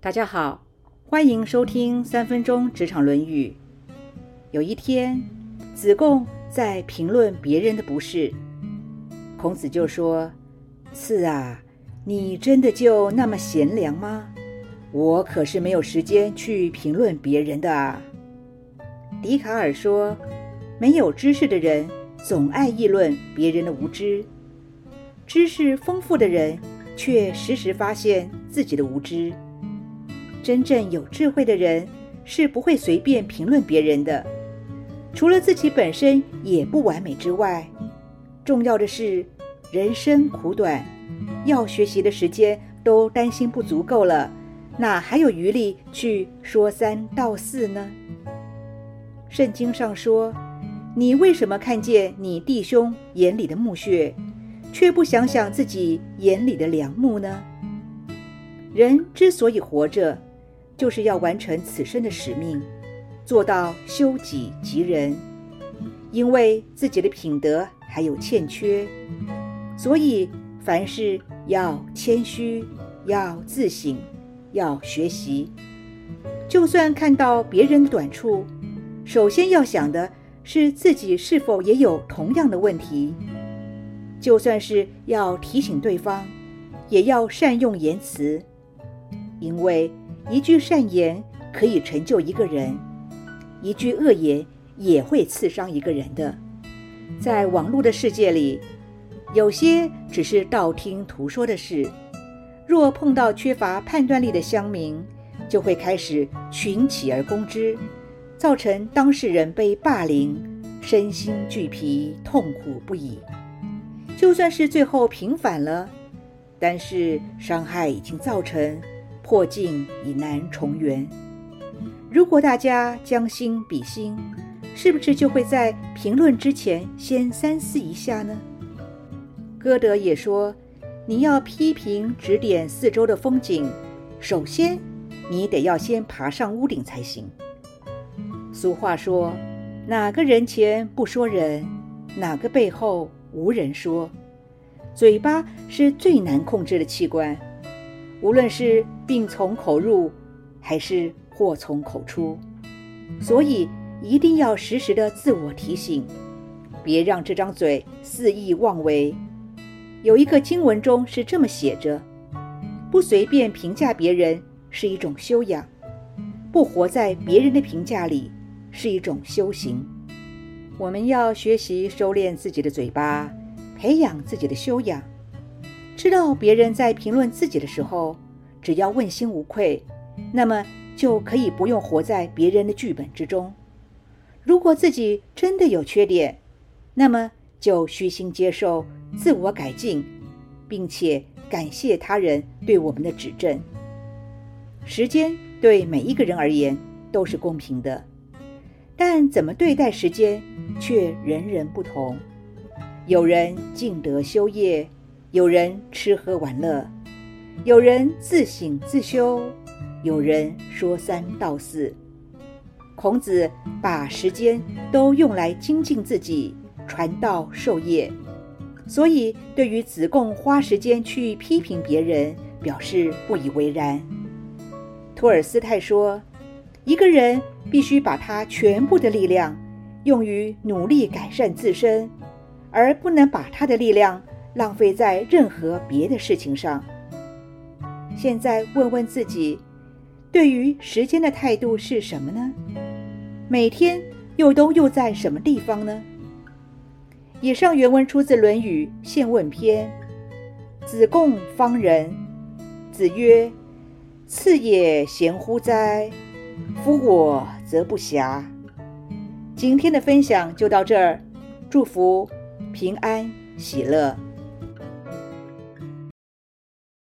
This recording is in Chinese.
大家好，欢迎收听三分钟职场论语。有一天，子贡在评论别人的不是，孔子就说：“次啊，你真的就那么贤良吗？我可是没有时间去评论别人的啊。”笛卡尔说：“没有知识的人总爱议论别人的无知，知识丰富的人。”却时时发现自己的无知。真正有智慧的人是不会随便评论别人的，除了自己本身也不完美之外，重要的是人生苦短，要学习的时间都担心不足够了，哪还有余力去说三道四呢？圣经上说：“你为什么看见你弟兄眼里的木屑？”却不想想自己眼里的良木呢？人之所以活着，就是要完成此生的使命，做到修己及人。因为自己的品德还有欠缺，所以凡事要谦虚，要自省，要学习。就算看到别人短处，首先要想的是自己是否也有同样的问题。就算是要提醒对方，也要善用言辞，因为一句善言可以成就一个人，一句恶言也会刺伤一个人的。在网络的世界里，有些只是道听途说的事，若碰到缺乏判断力的乡民，就会开始群起而攻之，造成当事人被霸凌，身心俱疲，痛苦不已。就算是最后平反了，但是伤害已经造成，破镜已难重圆。如果大家将心比心，是不是就会在评论之前先三思一下呢？歌德也说：“你要批评指点四周的风景，首先你得要先爬上屋顶才行。”俗话说：“哪个人前不说人，哪个背后。”无人说，嘴巴是最难控制的器官，无论是病从口入，还是祸从口出，所以一定要时时的自我提醒，别让这张嘴肆意妄为。有一个经文中是这么写着：不随便评价别人是一种修养，不活在别人的评价里是一种修行。我们要学习收敛自己的嘴巴，培养自己的修养。知道别人在评论自己的时候，只要问心无愧，那么就可以不用活在别人的剧本之中。如果自己真的有缺点，那么就虚心接受，自我改进，并且感谢他人对我们的指正。时间对每一个人而言都是公平的。但怎么对待时间，却人人不同。有人静德修业，有人吃喝玩乐，有人自省自修，有人说三道四。孔子把时间都用来精进自己、传道授业，所以对于子贡花时间去批评别人，表示不以为然。托尔斯泰说。一个人必须把他全部的力量用于努力改善自身，而不能把他的力量浪费在任何别的事情上。现在问问自己，对于时间的态度是什么呢？每天又都又在什么地方呢？以上原文出自《论语·宪问篇》。子贡方人，子曰：“次也贤乎哉？”夫我则不暇。今天的分享就到这儿，祝福平安喜乐。